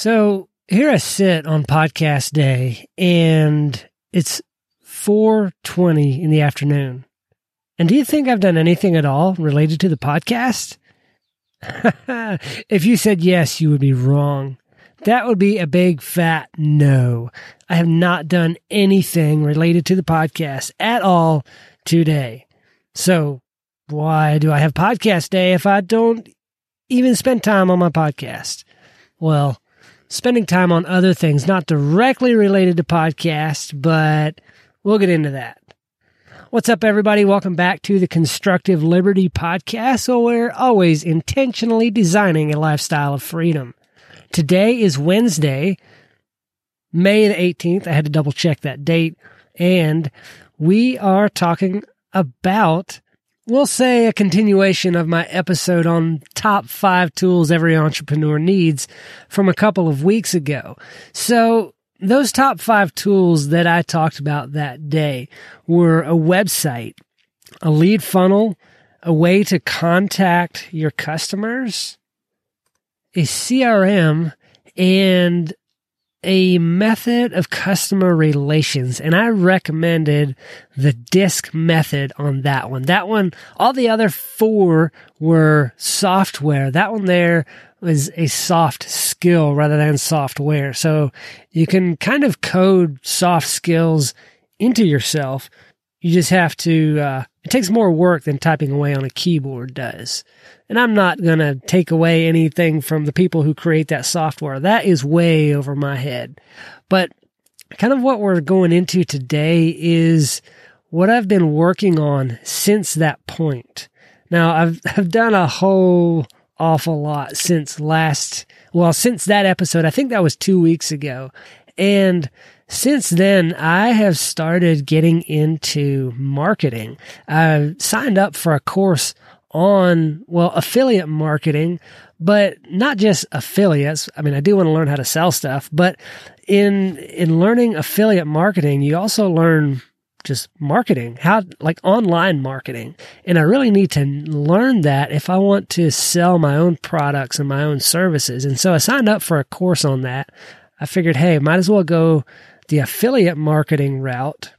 So here I sit on podcast day and it's 4:20 in the afternoon. And do you think I've done anything at all related to the podcast? if you said yes, you would be wrong. That would be a big fat no. I have not done anything related to the podcast at all today. So why do I have podcast day if I don't even spend time on my podcast? Well, spending time on other things not directly related to podcast, but we'll get into that. What's up, everybody? Welcome back to the Constructive Liberty Podcast, where we're always intentionally designing a lifestyle of freedom. Today is Wednesday, May the 18th. I had to double check that date. And we are talking about, we'll say, a continuation of my episode on top five tools every entrepreneur needs from a couple of weeks ago. So those top five tools that I talked about that day were a website, a lead funnel, a way to contact your customers, a CRM, and a method of customer relations and I recommended the disc method on that one. That one, all the other four were software. That one there was a soft skill rather than software. So you can kind of code soft skills into yourself. You just have to, uh, it takes more work than typing away on a keyboard does. And I'm not going to take away anything from the people who create that software. That is way over my head. But kind of what we're going into today is what I've been working on since that point. Now, I've, I've done a whole awful lot since last, well, since that episode. I think that was two weeks ago. And since then, I have started getting into marketing. I signed up for a course on, well, affiliate marketing, but not just affiliates. I mean, I do want to learn how to sell stuff, but in, in learning affiliate marketing, you also learn just marketing, how like online marketing. And I really need to learn that if I want to sell my own products and my own services. And so I signed up for a course on that. I figured, hey, might as well go the affiliate marketing route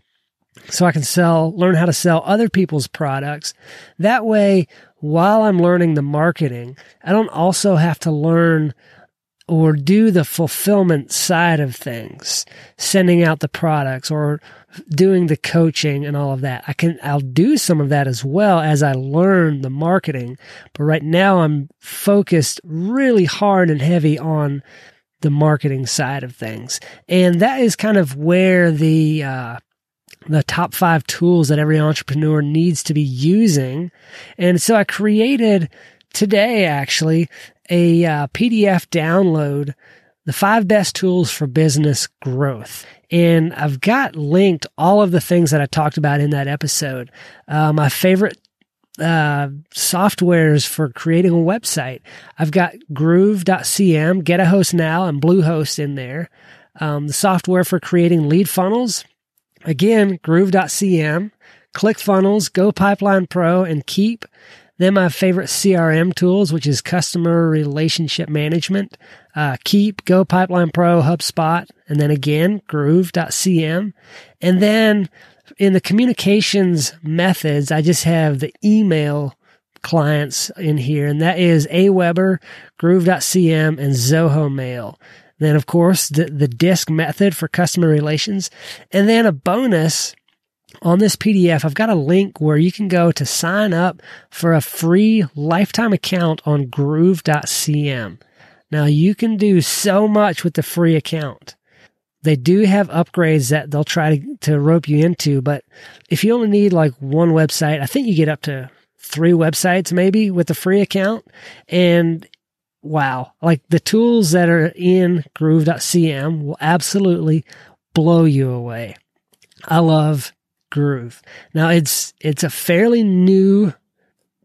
so I can sell, learn how to sell other people's products. That way, while I'm learning the marketing, I don't also have to learn or do the fulfillment side of things, sending out the products or doing the coaching and all of that. I can, I'll do some of that as well as I learn the marketing. But right now I'm focused really hard and heavy on the marketing side of things. And that is kind of where the, uh, the top five tools that every entrepreneur needs to be using. And so I created today actually a uh, PDF download, the five best tools for business growth. And I've got linked all of the things that I talked about in that episode. Uh, my favorite uh, softwares for creating a website. I've got groove.cm, get a host now, and Bluehost in there. Um, the software for creating lead funnels, Again, groove.cm, ClickFunnels, Go Pipeline Pro, and Keap. Then my favorite CRM tools, which is customer relationship management, uh, Keap, Go Pipeline Pro, HubSpot, and then again, groove.cm. And then in the communications methods, I just have the email clients in here, and that is Aweber, groove.cm, and Zoho Mail. Then, of course, the, the disc method for customer relations. And then a bonus on this PDF, I've got a link where you can go to sign up for a free lifetime account on groove.cm. Now you can do so much with the free account. They do have upgrades that they'll try to, to rope you into, but if you only need like one website, I think you get up to three websites maybe with a free account. And wow, like the tools that are in groove.cm will absolutely blow you away. I love Groove. Now it's, it's a fairly new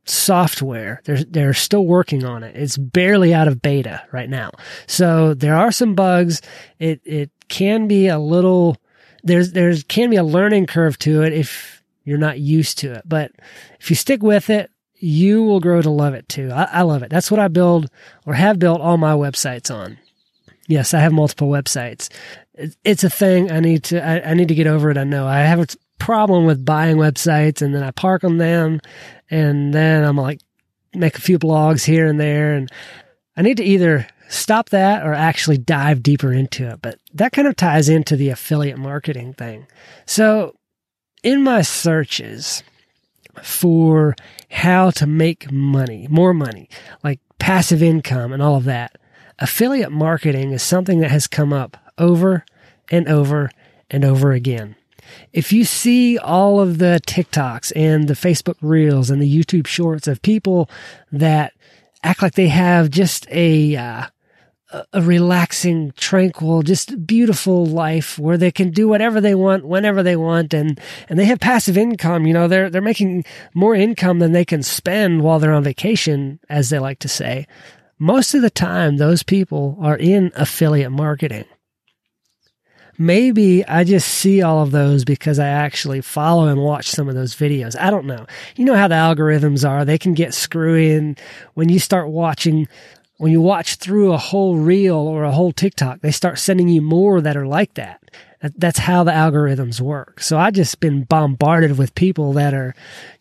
software. They're, they're still working on it. It's barely out of beta right now. So there are some bugs. It, it can be a little, there's, there's can be a learning curve to it if you're not used to it. But if you stick with it, you will grow to love it too. I, I love it. That's what I build or have built all my websites on. Yes, I have multiple websites. It's a thing I need to, I, I need to get over it. I know I have problem with buying websites and then I park on them and then I'm like, make a few blogs here and there. And I need to either stop that or actually dive deeper into it. But that kind of ties into the affiliate marketing thing. So in my searches for how to make money, more money, like passive income and all of that, affiliate marketing is something that has come up over and over and over again. If you see all of the TikToks and the Facebook Reels and the YouTube Shorts of people that act like they have just a uh, a relaxing, tranquil, just beautiful life where they can do whatever they want whenever they want and and they have passive income, you know, they're they're making more income than they can spend while they're on vacation as they like to say. Most of the time those people are in affiliate marketing. Maybe I just see all of those because I actually follow and watch some of those videos. I don't know. You know how the algorithms are. They can get screwy and when you start watching when you watch through a whole reel or a whole TikTok, they start sending you more that are like that. That's how the algorithms work. So I just been bombarded with people that are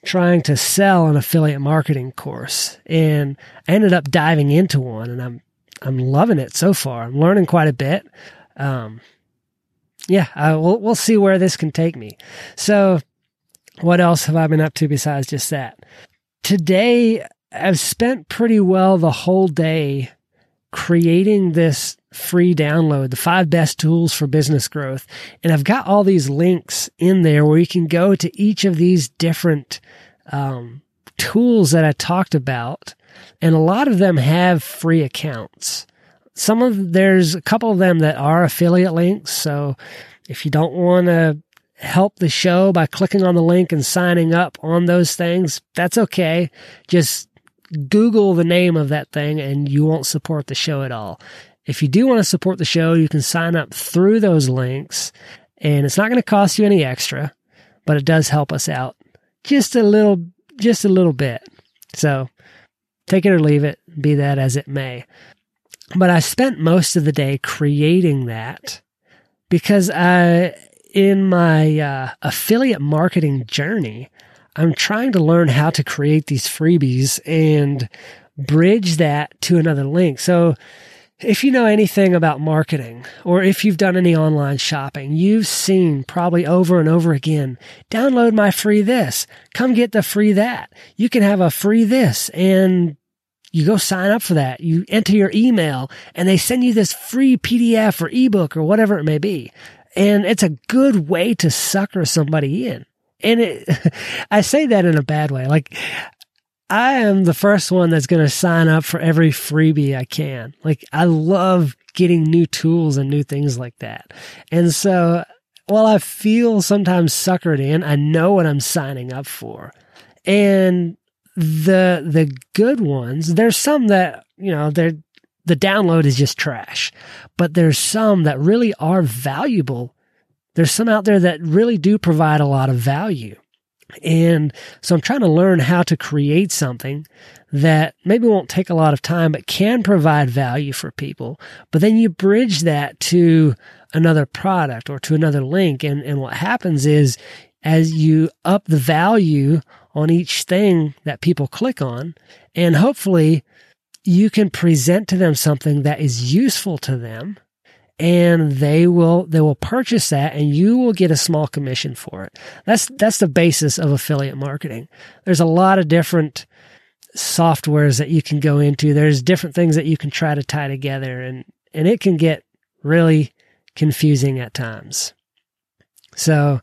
trying to sell an affiliate marketing course and I ended up diving into one and I'm, I'm loving it so far. I'm learning quite a bit. Um, yeah, I, we'll, we'll see where this can take me. So what else have I been up to besides just that? Today, I've spent pretty well the whole day creating this free download, the five best tools for business growth. And I've got all these links in there where you can go to each of these different um, tools that I talked about. And a lot of them have free accounts. Some of there's a couple of them that are affiliate links. So if you don't want to help the show by clicking on the link and signing up on those things, that's okay. Just Google the name of that thing and you won't support the show at all. If you do want to support the show, you can sign up through those links and it's not going to cost you any extra, but it does help us out just a little, just a little bit. So take it or leave it, be that as it may. But I spent most of the day creating that because I, in my uh, affiliate marketing journey, I'm trying to learn how to create these freebies and bridge that to another link. So if you know anything about marketing or if you've done any online shopping, you've seen probably over and over again, download my free this, come get the free that. You can have a free this and you go sign up for that. You enter your email and they send you this free PDF or ebook or whatever it may be. And it's a good way to sucker somebody in and it, I say that in a bad way. Like, I am the first one that's going to sign up for every freebie I can. Like, I love getting new tools and new things like that. And so, while I feel sometimes suckered in, I know what I'm signing up for. And the, the good ones, there's some that, you know, they're, the download is just trash, but there's some that really are valuable there's some out there that really do provide a lot of value. And so I'm trying to learn how to create something that maybe won't take a lot of time, but can provide value for people. But then you bridge that to another product or to another link. And, and what happens is as you up the value on each thing that people click on, and hopefully you can present to them something that is useful to them and they will they will purchase that and you will get a small commission for it. That's that's the basis of affiliate marketing. There's a lot of different softwares that you can go into. There's different things that you can try to tie together and and it can get really confusing at times. So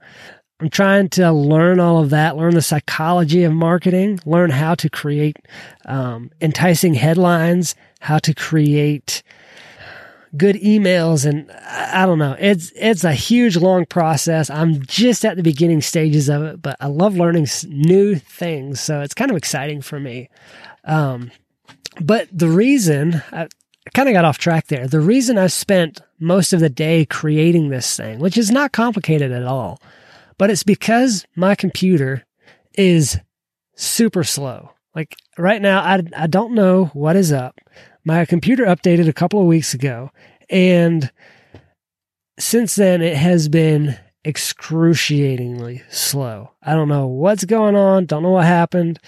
I'm trying to learn all of that, learn the psychology of marketing, learn how to create um, enticing headlines, how to create good emails and I don't know. It's it's a huge long process. I'm just at the beginning stages of it, but I love learning new things, so it's kind of exciting for me. Um, but the reason I, I kind of got off track there. The reason I spent most of the day creating this thing, which is not complicated at all, but it's because my computer is super slow. Like right now, I, I don't know what is up. My computer updated a couple of weeks ago And since then, it has been excruciatingly slow. I don't know what's going on. Don't know what happened.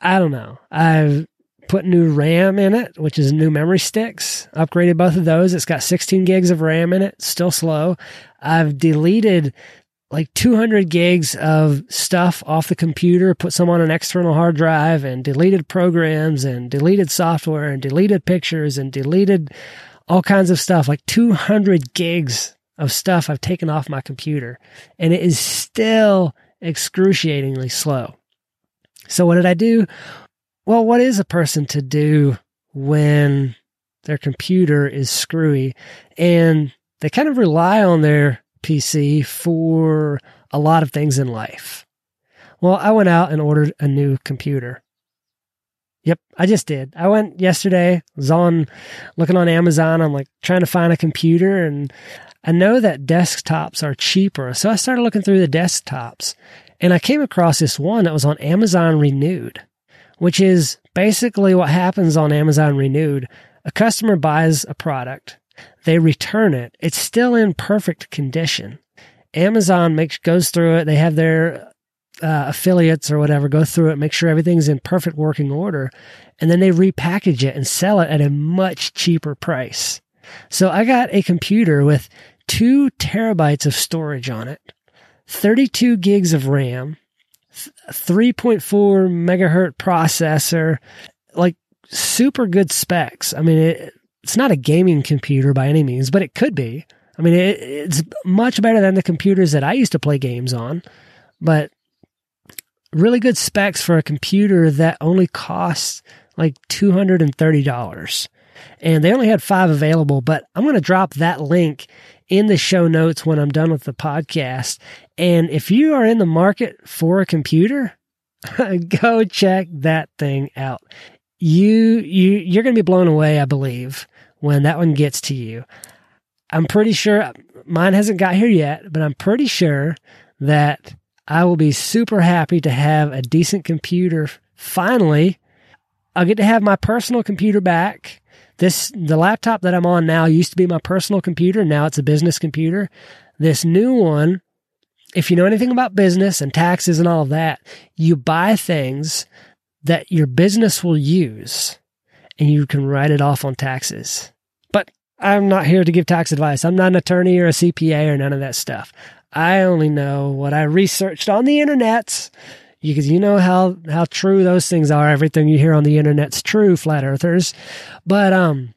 I don't know. I've put new RAM in it, which is new memory sticks. Upgraded both of those. It's got 16 gigs of RAM in it. Still slow. I've deleted like 200 gigs of stuff off the computer, put some on an external hard drive, and deleted programs and deleted software and deleted pictures and deleted all kinds of stuff. Like 200 gigs of stuff I've taken off my computer, and it is still excruciatingly slow. So, what did I do? Well, what is a person to do when their computer is screwy and they kind of rely on their PC for a lot of things in life. Well, I went out and ordered a new computer. Yep, I just did. I went yesterday, was on looking on Amazon. I'm like trying to find a computer and I know that desktops are cheaper. So I started looking through the desktops and I came across this one that was on Amazon Renewed, which is basically what happens on Amazon Renewed. A customer buys a product they return it. It's still in perfect condition. Amazon makes goes through it. They have their uh, affiliates or whatever go through it, make sure everything's in perfect working order, and then they repackage it and sell it at a much cheaper price. So I got a computer with two terabytes of storage on it, 32 gigs of RAM, 3.4 megahertz processor, like super good specs. I mean, it, it's not a gaming computer by any means, but it could be. I mean, it, it's much better than the computers that I used to play games on, but really good specs for a computer that only costs like $230. And they only had five available, but I'm going to drop that link in the show notes when I'm done with the podcast. And if you are in the market for a computer, go check that thing out. You, you, you're going to be blown away, I believe when that one gets to you. I'm pretty sure mine hasn't got here yet, but I'm pretty sure that I will be super happy to have a decent computer finally. I'll get to have my personal computer back. This the laptop that I'm on now used to be my personal computer, now it's a business computer. This new one, if you know anything about business and taxes and all of that, you buy things that your business will use and you can write it off on taxes. But I'm not here to give tax advice. I'm not an attorney or a CPA or none of that stuff. I only know what I researched on the internet because you know how, how true those things are. Everything you hear on the internet's true, flat earthers. But, um,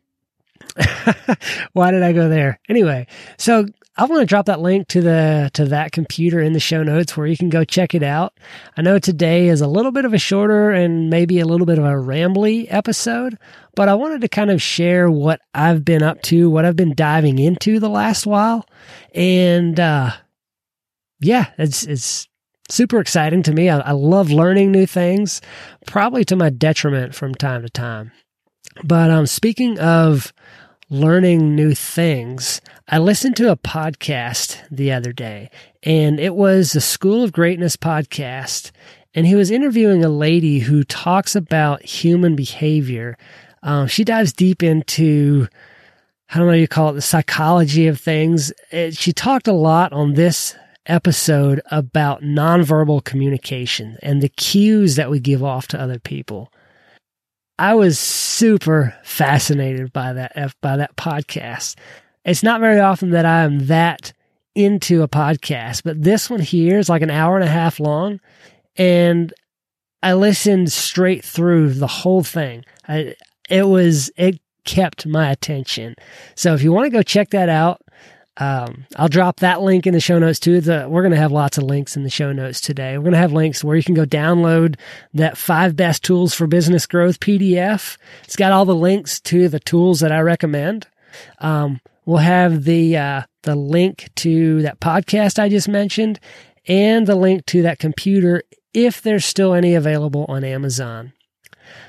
why did I go there? Anyway, so I want to drop that link to the to that computer in the show notes where you can go check it out. I know today is a little bit of a shorter and maybe a little bit of a rambly episode, but I wanted to kind of share what I've been up to, what I've been diving into the last while, and uh, yeah, it's it's super exciting to me. I, I love learning new things, probably to my detriment from time to time. But um, speaking of learning new things, I listened to a podcast the other day, and it was the School of Greatness podcast. And he was interviewing a lady who talks about human behavior. Um, she dives deep into, I don't know you call it, the psychology of things. It, she talked a lot on this episode about nonverbal communication and the cues that we give off to other people. I was super fascinated by that uh, by that podcast. It's not very often that I am that into a podcast, but this one here is like an hour and a half long, and I listened straight through the whole thing. I, it was it kept my attention. So if you want to go check that out, um, I'll drop that link in the show notes too. The, we're going to have lots of links in the show notes today. We're going to have links where you can go download that five best tools for business growth PDF. It's got all the links to the tools that I recommend. Um, we'll have the, uh, the link to that podcast I just mentioned and the link to that computer if there's still any available on Amazon.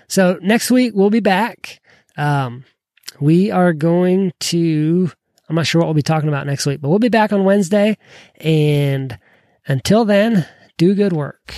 So next week we'll be back. Um, we are going to I'm not sure what we'll be talking about next week, but we'll be back on Wednesday. And until then, do good work.